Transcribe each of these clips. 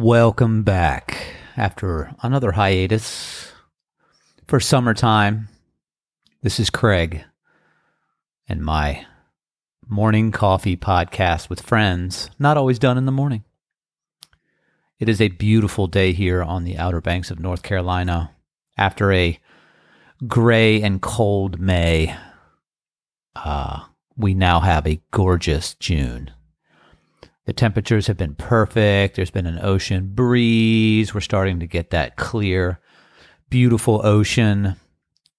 Welcome back after another hiatus for summertime. This is Craig and my morning coffee podcast with friends, not always done in the morning. It is a beautiful day here on the Outer Banks of North Carolina after a gray and cold May. Uh, we now have a gorgeous June. The temperatures have been perfect. There's been an ocean breeze. We're starting to get that clear, beautiful ocean.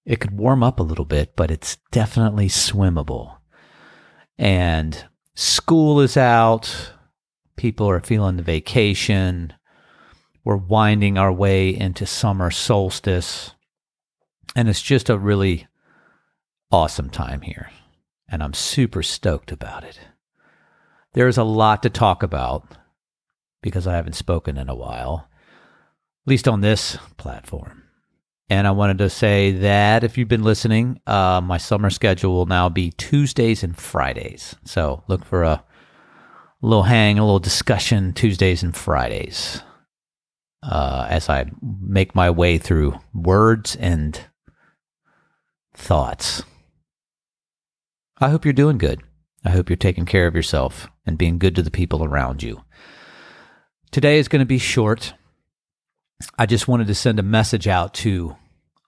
It could warm up a little bit, but it's definitely swimmable. And school is out. People are feeling the vacation. We're winding our way into summer solstice. And it's just a really awesome time here. And I'm super stoked about it. There's a lot to talk about because I haven't spoken in a while, at least on this platform. And I wanted to say that if you've been listening, uh, my summer schedule will now be Tuesdays and Fridays. So look for a little hang, a little discussion Tuesdays and Fridays uh, as I make my way through words and thoughts. I hope you're doing good. I hope you're taking care of yourself and being good to the people around you. Today is going to be short. I just wanted to send a message out to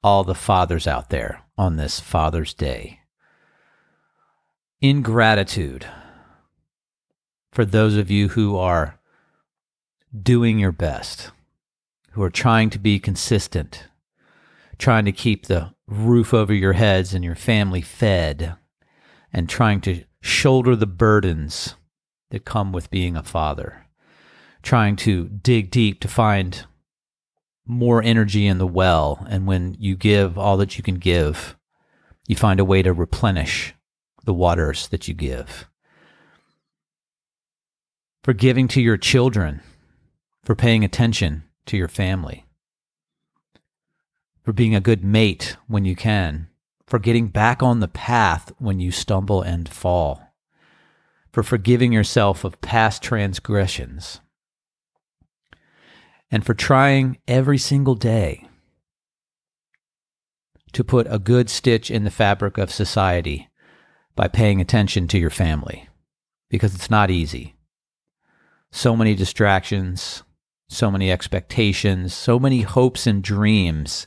all the fathers out there on this Father's Day. In gratitude for those of you who are doing your best, who are trying to be consistent, trying to keep the roof over your heads and your family fed, and trying to shoulder the burdens that come with being a father, trying to dig deep to find more energy in the well. And when you give all that you can give, you find a way to replenish the waters that you give. For giving to your children, for paying attention to your family, for being a good mate when you can, for getting back on the path when you stumble and fall, for forgiving yourself of past transgressions, and for trying every single day to put a good stitch in the fabric of society by paying attention to your family, because it's not easy. So many distractions, so many expectations, so many hopes and dreams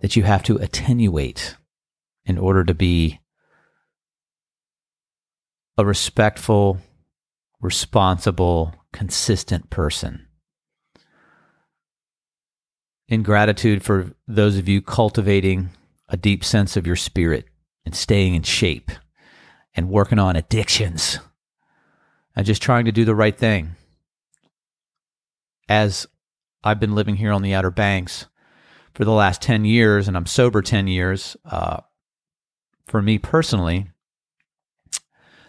that you have to attenuate in order to be a respectful, responsible, consistent person. In gratitude for those of you cultivating a deep sense of your spirit and staying in shape and working on addictions and just trying to do the right thing. As I've been living here on the Outer Banks for the last 10 years and I'm sober 10 years, uh, for me personally,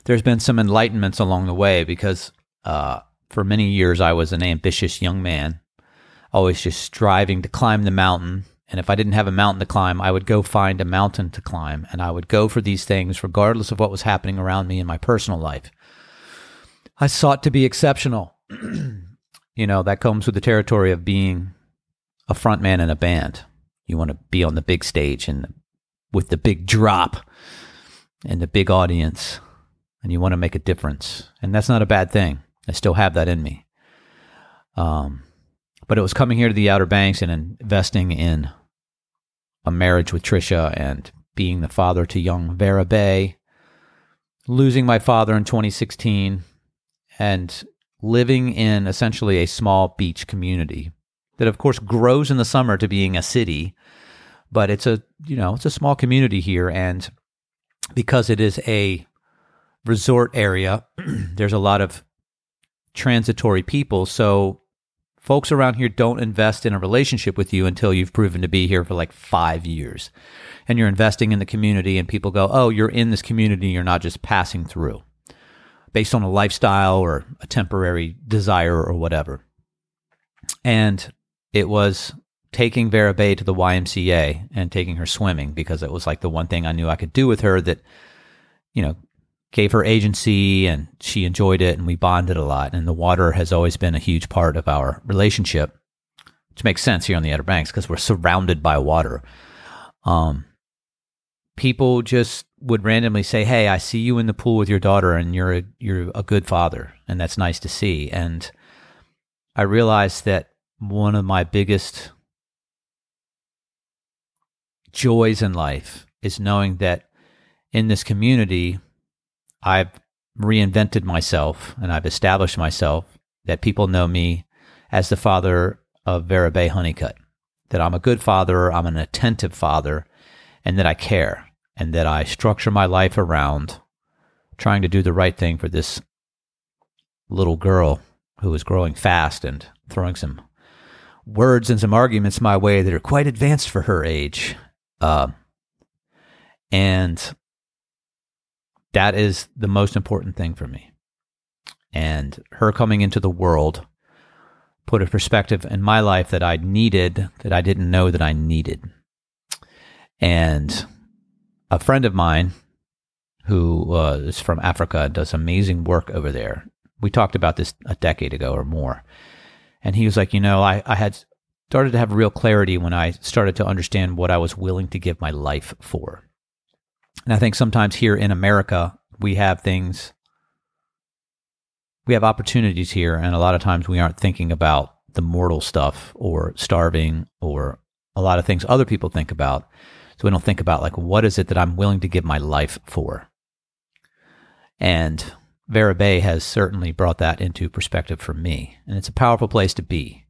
there's been some enlightenments along the way because uh, for many years I was an ambitious young man, always just striving to climb the mountain. And if I didn't have a mountain to climb, I would go find a mountain to climb. And I would go for these things regardless of what was happening around me in my personal life. I sought to be exceptional. you know, that comes with the territory of being a front man in a band. You want to be on the big stage and with the big drop and the big audience and you want to make a difference. And that's not a bad thing. I still have that in me. Um, but it was coming here to the Outer Banks and investing in a marriage with Trisha and being the father to young Vera Bay, losing my father in 2016, and living in essentially a small beach community that, of course, grows in the summer to being a city but it's a you know it's a small community here and because it is a resort area there's a lot of transitory people. So folks around here don't invest in a relationship with you until you've proven to be here for like 5 years. And you're investing in the community and people go oh you're in this community. You're not just passing through based on a lifestyle or a temporary desire or whatever. And it was taking Vera Bay to the YMCA and taking her swimming because it was like the one thing I knew I could do with her that, you know, gave her agency and she enjoyed it and we bonded a lot. And the water has always been a huge part of our relationship, which makes sense here on the Outer Banks because we're surrounded by water. Um, people just would randomly say, "Hey, I see you in the pool with your daughter, and you're a, you're a good father, and that's nice to see." And I realized that one of my biggest joys in life is knowing that in this community, I've reinvented myself and I've established myself that people know me as the father of Vera Bay Honeycutt, that I'm a good father, I'm an attentive father, and that I care, and that I structure my life around trying to do the right thing for this little girl who is growing fast and throwing some words and some arguments my way that are quite advanced for her age. Uh, and that is the most important thing for me. And her coming into the world put a perspective in my life that I needed, that I didn't know that I needed. And a friend of mine who uh, is from Africa does amazing work over there. We talked about this a decade ago or more. And he was like, you know, I, I had started to have real clarity when I started to understand what I was willing to give my life for. And I think sometimes here in America, we have things, we have opportunities here, and a lot of times we aren't thinking about the mortal stuff or starving or a lot of things other people think about. So we don't think about, like, what is it that I'm willing to give my life for? And Vera Bay has certainly brought that into perspective for me. And it's a powerful place to be.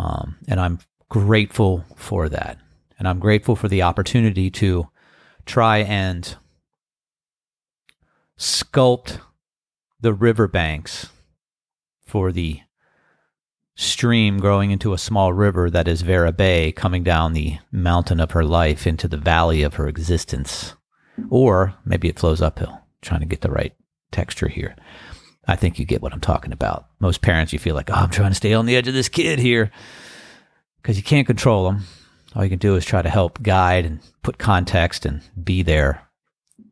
Um, and I'm grateful for that. And I'm grateful for the opportunity to try and sculpt the riverbanks for the stream growing into a small river that is Vera Bay coming down the mountain of her life into the valley of her existence. Or maybe it flows uphill, trying to get the right texture here. I think you get what I'm talking about. Most parents, you feel like, oh, I'm trying to stay on the edge of this kid here because you can't control them. All you can do is try to help guide and put context and be there.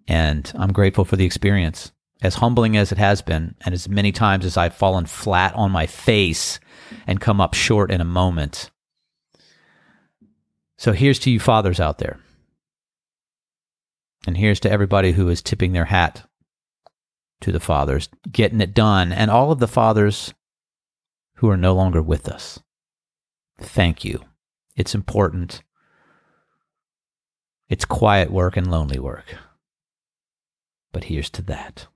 And I'm grateful for the experience, as humbling as it has been, and as many times as I've fallen flat on my face and come up short in a moment. So here's to you fathers out there. And here's to everybody who is tipping their hat to the fathers, getting it done, and all of the fathers who are no longer with us. Thank you. It's important. It's quiet work and lonely work. But here's to that.